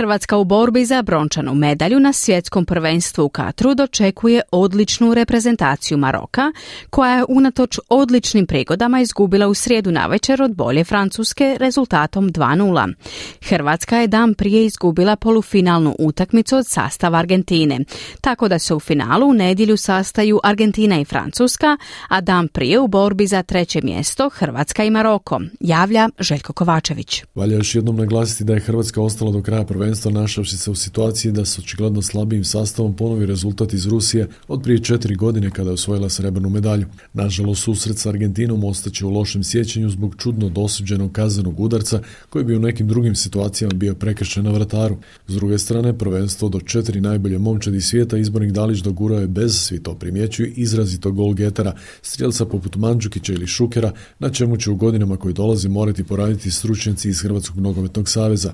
Hrvatska u borbi za brončanu medalju na svjetskom prvenstvu u Katru dočekuje odličnu reprezentaciju Maroka, koja je unatoč odličnim prigodama izgubila u srijedu navečer od bolje Francuske rezultatom 2-0. Hrvatska je dan prije izgubila polufinalnu utakmicu od sastava Argentine, tako da se u finalu u nedjelju sastaju Argentina i Francuska, a dan prije u borbi za treće mjesto Hrvatska i Maroko, javlja Željko Kovačević. Valja još jednom naglasiti da je Hrvatska ostala do kraja prvenstva našavši se u situaciji da se očigledno slabijim sastavom ponovi rezultat iz Rusije od prije četiri godine kada je osvojila srebrnu medalju. Nažalost, susret s Argentinom ostaće u lošem sjećanju zbog čudno dosuđenog kaznenog udarca koji bi u nekim drugim situacijama bio prekršen na vrataru. S druge strane, prvenstvo do četiri najbolje momčadi svijeta izbornik Dalić dogurao je bez, svi to primjećuju, izrazito gol getara, strijelca poput Mandžukića ili Šukera, na čemu će u godinama koji dolazi morati poraditi stručnjaci iz Hrvatskog nogometnog saveza.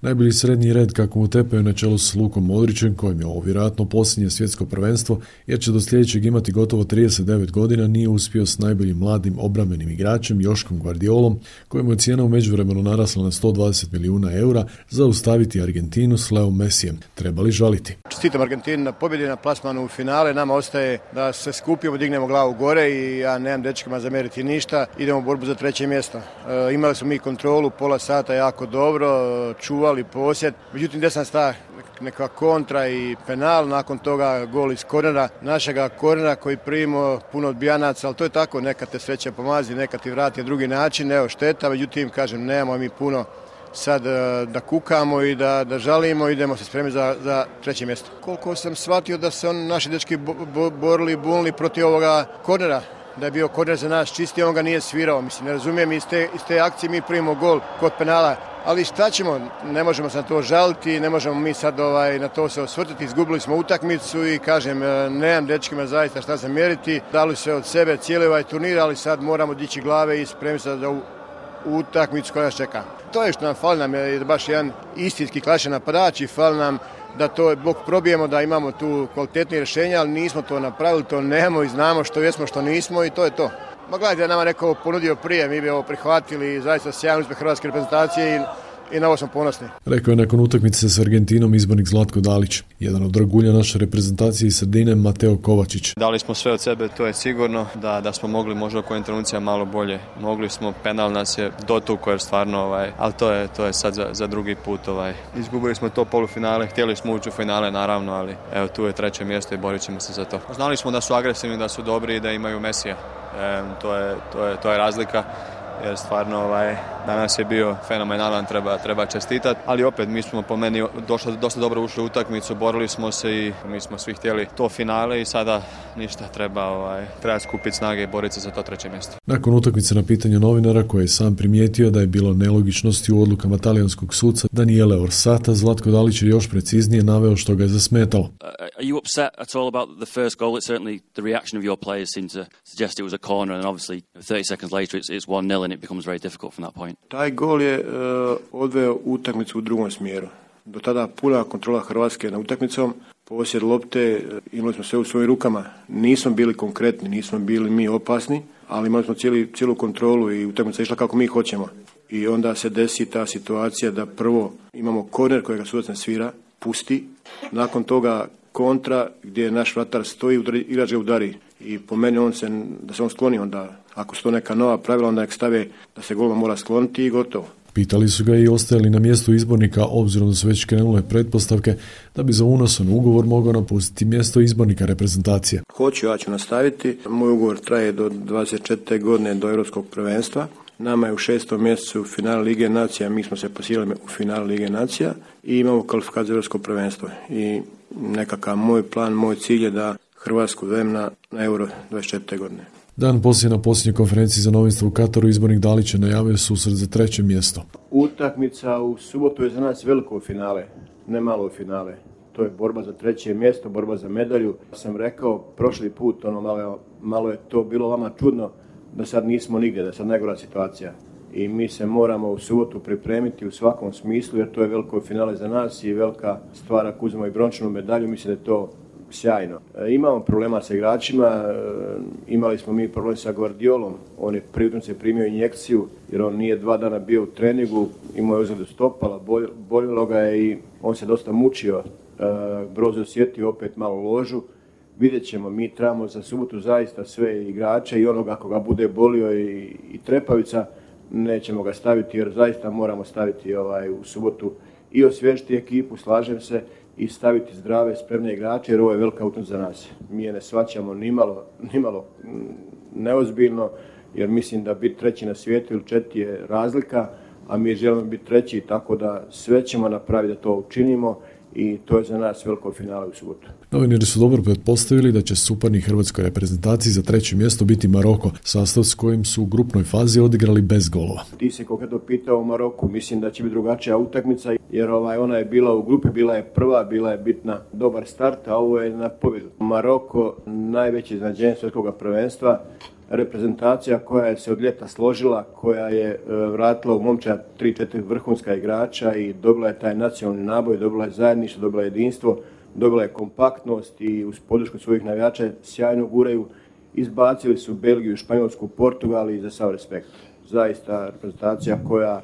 Najbolji srednji red kako mu tepaju na čelu s Lukom Modrićem, kojem je ovo vjerojatno posljednje svjetsko prvenstvo, jer će do sljedećeg imati gotovo 39 godina, nije uspio s najboljim mladim obrambenim igračem Joškom Guardiolom, kojemu je cijena u međuvremenu narasla na 120 milijuna eura, zaustaviti Argentinu s Leo Messijem. Treba li žaliti? Čestitam Argentinu na pobjedi na plasmanu u finale. Nama ostaje da se skupimo, dignemo glavu gore i ja nemam dečkama zameriti ništa. Idemo u borbu za treće mjesto. E, imali smo mi kontrolu pola sata jako dobro, čuvali čuvali posjed. Međutim, desna sta neka kontra i penal, nakon toga gol iz kornera, našega kornera koji primimo puno odbijanaca, ali to je tako, neka te sreća pomazi, neka ti vrati drugi način, evo šteta, međutim, kažem, nemamo mi puno sad e, da kukamo i da, da žalimo, idemo se spremiti za, za treće mjesto. Koliko sam shvatio da se on, naši dečki borili, bunili protiv ovoga kornera, da je bio korner za nas čisti, on ga nije svirao. Mislim, ne razumijem, iz te, akcije mi primimo gol kod penala ali šta ćemo, ne možemo se na to žaliti, ne možemo mi sad ovaj, na to se osvrtiti, izgubili smo utakmicu i kažem, e, nemam dečkima zaista šta zamjeriti, dali sve od sebe cijeli ovaj turnir, ali sad moramo dići glave i spremiti se za utakmicu koja nas čeka. To je što nam fali nam je baš jedan istinski klašen napadač i fali nam da to bok probijemo, da imamo tu kvalitetnije rješenja, ali nismo to napravili, to nemamo i znamo što jesmo, što nismo i to je to. Ma gledajte, nama neko ponudio prije, mi bi ovo prihvatili i zaista sjajan uspjeh hrvatske reprezentacije i i na ovo sam ponosni. Rekao je nakon utakmice s Argentinom izbornik Zlatko Dalić. Jedan od dragulja naše reprezentacije iz Sredine, Mateo Kovačić. Dali smo sve od sebe, to je sigurno, da, da smo mogli možda u kojim trenucija malo bolje. Mogli smo, penal nas je dotuko jer stvarno, ovaj, ali to je, to je sad za, za drugi put. Ovaj. Izgubili smo to polufinale, htjeli smo ući u finale naravno, ali evo tu je treće mjesto i borit ćemo se za to. Znali smo da su agresivni, da su dobri i da imaju Mesija. E, to, je, to, je, to je razlika jer stvarno ovaj, danas je bio fenomenalan, treba, treba čestitati, ali opet mi smo po meni došli, dosta dobro ušli u utakmicu, borili smo se i mi smo svi htjeli to finale i sada ništa treba, ovaj, treba skupiti snage i boriti se za to treće mjesto. Nakon utakmice na pitanje novinara koji je sam primijetio da je bilo nelogičnosti u odlukama talijanskog suca Daniele Orsata, Zlatko Dalić je još preciznije naveo što ga je zasmetalo. Uh, are you upset at all about the first goal? It certainly the reaction of your players seemed to suggest it was a corner and obviously 30 seconds later it's, it's 1-0 and it becomes very difficult from that point. Taj gol je uh, odveo utakmicu u drugom smjeru. Do tada puna kontrola Hrvatske na utakmicom, posjed lopte, uh, imali smo sve u svojim rukama. Nismo bili konkretni, nismo bili mi opasni, ali imali smo cijeli, cijelu kontrolu i utakmica išla kako mi hoćemo. I onda se desi ta situacija da prvo imamo korner kojega sudac ne svira, pusti, nakon toga kontra gdje naš vratar stoji, igrač ga udari i po meni on se, da se on skloni onda, ako su to neka nova pravila, onda nek stave da se golman mora skloniti i gotovo. Pitali su ga i ostajali na mjestu izbornika, obzirom da su već krenule pretpostavke da bi za unosan ugovor mogao napustiti mjesto izbornika reprezentacije. Hoću, ja ću nastaviti. Moj ugovor traje do 24. godine do Europskog prvenstva. Nama je u šestom mjesecu final Lige Nacija, mi smo se posilili u final Lige Nacija i imamo kvalifikaciju Europsko prvenstvo. I nekakav moj plan, moj cilj je da Hrvatsku vem na Euro 24. godine. Dan poslije na posljednjoj konferenciji za novinstvo u Kataru izbornik Dalića najavio susret za treće mjesto. Utakmica u subotu je za nas veliko finale, ne malo finale. To je borba za treće mjesto, borba za medalju. Sam rekao prošli put, ono malo, malo je to bilo vama čudno da sad nismo nigdje, da je sad najgora situacija. I mi se moramo u subotu pripremiti u svakom smislu jer to je veliko finale za nas i velika stvar ako uzmemo i brončanu medalju, mislim da je to sjajno. E, imamo problema sa igračima, e, imali smo mi problem sa Guardiolom, on je se primio injekciju jer on nije dva dana bio u treningu, imao je ozljedu stopala, boljelo ga je i on se dosta mučio. E, Brozo osjetio opet malo ložu, vidjet ćemo, mi trebamo za subotu zaista sve igrače i onoga ako ga bude bolio i, i trepavica, nećemo ga staviti jer zaista moramo staviti ovaj, u subotu i osvježiti ekipu, slažem se, i staviti zdrave, spremne igrače jer ovo je velika utakmica za nas. Mi je ne svaćamo nimalo, nimalo neozbiljno jer mislim da biti treći na svijetu ili četiri je razlika, a mi želimo biti treći, tako da sve ćemo napraviti da to učinimo i to je za nas veliko finale u subotu. Novinari su dobro pretpostavili da će suparni hrvatskoj reprezentaciji za treće mjesto biti Maroko, sastav s kojim su u grupnoj fazi odigrali bez golova. Ti se konkretno pitao o Maroku, mislim da će biti drugačija utakmica jer ovaj, ona je bila u grupi, bila je prva, bila je bitna dobar start, a ovo je na pobjedu. Maroko najveće iznenađenje svjetskog prvenstva, reprezentacija koja je se od ljeta složila, koja je e, vratila u momča 3-4 vrhunska igrača i dobila je taj nacionalni naboj, dobila je zajedništvo, dobila je jedinstvo, dobila je kompaktnost i uz podršku svojih navijača sjajno guraju. Izbacili su Belgiju, Španjolsku, Portugal i za sav respekt. Zaista reprezentacija koja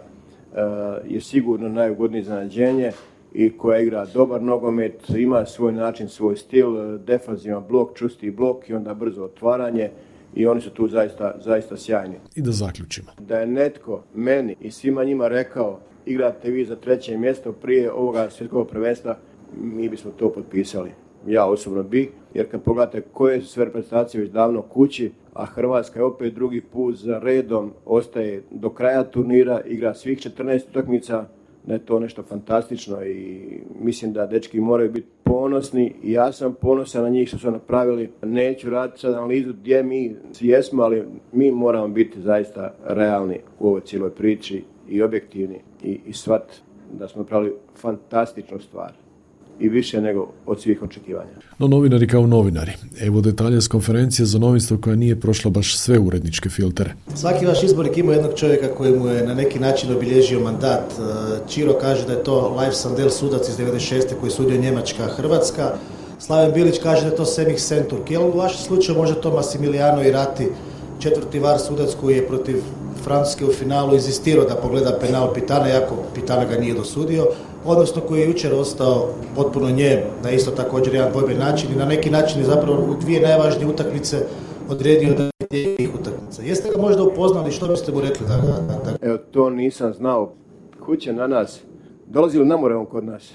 je sigurno najugodnije iznenađenje i koja igra dobar nogomet, ima svoj način, svoj stil, defanzivan blok, čusti blok i onda brzo otvaranje i oni su tu zaista, zaista sjajni. I da zaključimo. Da je netko meni i svima njima rekao igrate vi za treće mjesto prije ovoga svjetskog prvenstva, mi bismo to potpisali. Ja osobno bi, jer kad pogledate koje su sve reprezentacije već davno kući, a Hrvatska je opet drugi put za redom ostaje do kraja turnira, igra svih 14 utakmica, da je to nešto fantastično i mislim da dečki moraju biti ponosni i ja sam ponosan na njih što su napravili. Neću raditi sad analizu gdje mi jesmo, ali mi moramo biti zaista realni u ovoj cijeloj priči i objektivni i, i shvat da smo napravili fantastičnu stvar i više nego od svih očekivanja. No novinari kao novinari. Evo detalje s konferencije za novinstvo koja nije prošla baš sve uredničke filtere. Svaki vaš izbornik ima jednog čovjeka koji mu je na neki način obilježio mandat. Čiro e, kaže da je to Life Sandel sudac iz 96. koji sudio Njemačka, Hrvatska. Slaven Bilić kaže da je to Semih Senturk. Je li u vašem slučaju možda to Massimiliano i Rati, četvrti var sudac koji je protiv Francuske u finalu inzistirao da pogleda penal Pitana, iako Pitana ga nije dosudio, odnosno koji je jučer ostao potpuno njem na isto također jedan dvojben način i na neki način je zapravo u dvije najvažnije utakmice odredio da je tih utakmica. Jeste ga možda upoznali, što biste mu rekli? Da, da, da, Evo, to nisam znao. Kuće na nas. Dolazi li na more on kod nas?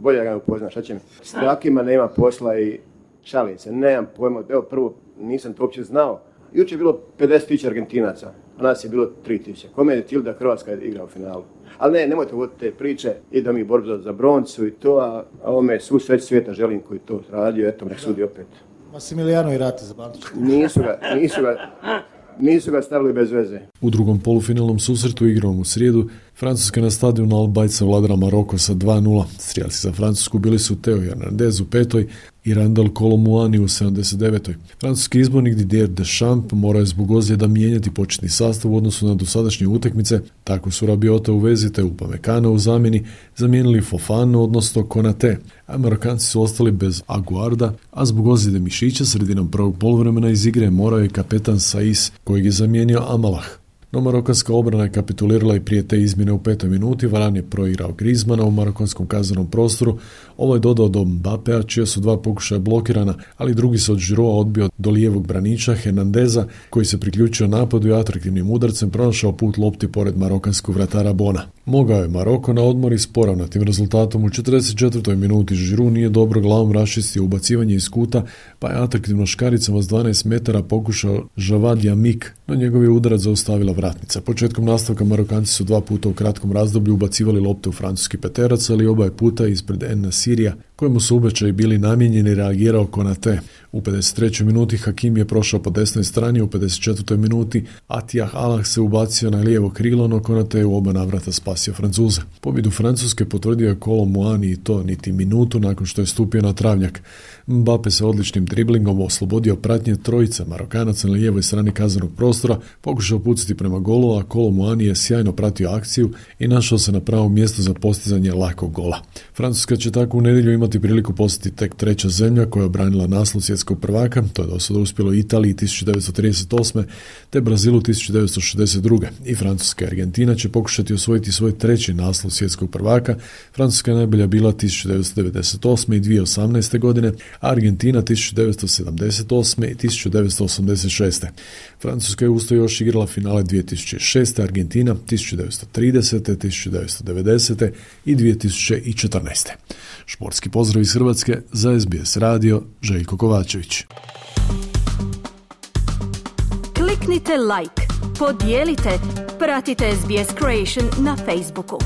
Bolje da ga upozna, šta će mi? S takima nema posla i šalim se, nemam pojma. Evo, prvo, nisam to uopće znao. Jučer je bilo 50.000 Argentinaca, a nas je bilo 3.000. Kome je cilj da Hrvatska igra u finalu? Ali ne, nemojte voditi te priče, idemo mi borbu za, broncu i to, a, a ovome svu sveć svijeta želim koji to radio, eto, nek sudi opet. Massimiliano i Rati za Nisu ga, nisu ga, nisu ga stavili bez veze. U drugom polufinalnom susretu igrom u srijedu Francuska na stadionu Albajca vladala Maroko sa 2-0. Strijalci za Francusku bili su Teo Hernandez u petoj i Randall Kolomuani u 79. Francuski izbornik Didier Deschamps morao je zbog ozljeda mijenjati početni sastav u odnosu na dosadašnje utakmice, tako su Rabiota u vezi te Upamecana u zamjeni zamijenili Fofanu, odnosno Konate, a su ostali bez Aguarda, a zbog ozljede mišića sredinom prvog poluvremena iz igre morao je kapetan Saiz, kojeg je zamijenio Amalah. No marokanska obrana je kapitulirala i prije te izmjene u petoj minuti. Varan je proigrao Grizmana u marokkanskom kaznenom prostoru. Ovo je dodao do Mbapea, čija su dva pokušaja blokirana, ali drugi se od Žiroa odbio do lijevog braniča Hernandeza, koji se priključio napadu i atraktivnim udarcem pronašao put lopti pored marokanskog vratara Bona. Mogao je Maroko na odmor i na rezultatom u 44. minuti Žiru nije dobro glavom rašistio ubacivanje iz kuta, pa je atraktivno škaricama s 12 metara pokušao Javad Jamik, no njegov je udarac zaustavila vratnica. Početkom nastavka Marokanci su dva puta u kratkom razdoblju ubacivali lopte u francuski peterac, ali oba je puta ispred En Sirija, kojemu su obećaji bili namijenjeni, reagirao Konate. U 53. minuti Hakim je prošao po desnoj strani, u 54. minuti Atijah Allah se ubacio na lijevo krilo, no Konate je u oba navrata spasio Francuze. Pobjedu Francuske potvrdio je Kolo Muani i to niti minutu nakon što je stupio na travnjak. Mbappe se odličnim driblingom oslobodio pratnje trojica Marokanaca na lijevoj strani kaznenog prostora, pokušao pucati prema prema golu, a Kolo Muani je sjajno pratio akciju i našao se na pravom mjestu za postizanje lakog gola. Francuska će tako u nedjelju imati priliku postati tek treća zemlja koja je obranila naslov svjetskog prvaka, to je do sada uspjelo Italiji 1938. te Brazilu 1962. I Francuska i Argentina će pokušati osvojiti svoj treći naslov svjetskog prvaka. Francuska je najbolja bila 1998. i 2018. godine, a Argentina 1978. i 1986. Francuska je usto još igrala finale 2006. Argentina 1930. 1990. i 2014. Športski pozdrav iz Hrvatske za SBS radio Željko Kovačević. Kliknite like, podijelite, pratite SBS Creation na Facebooku.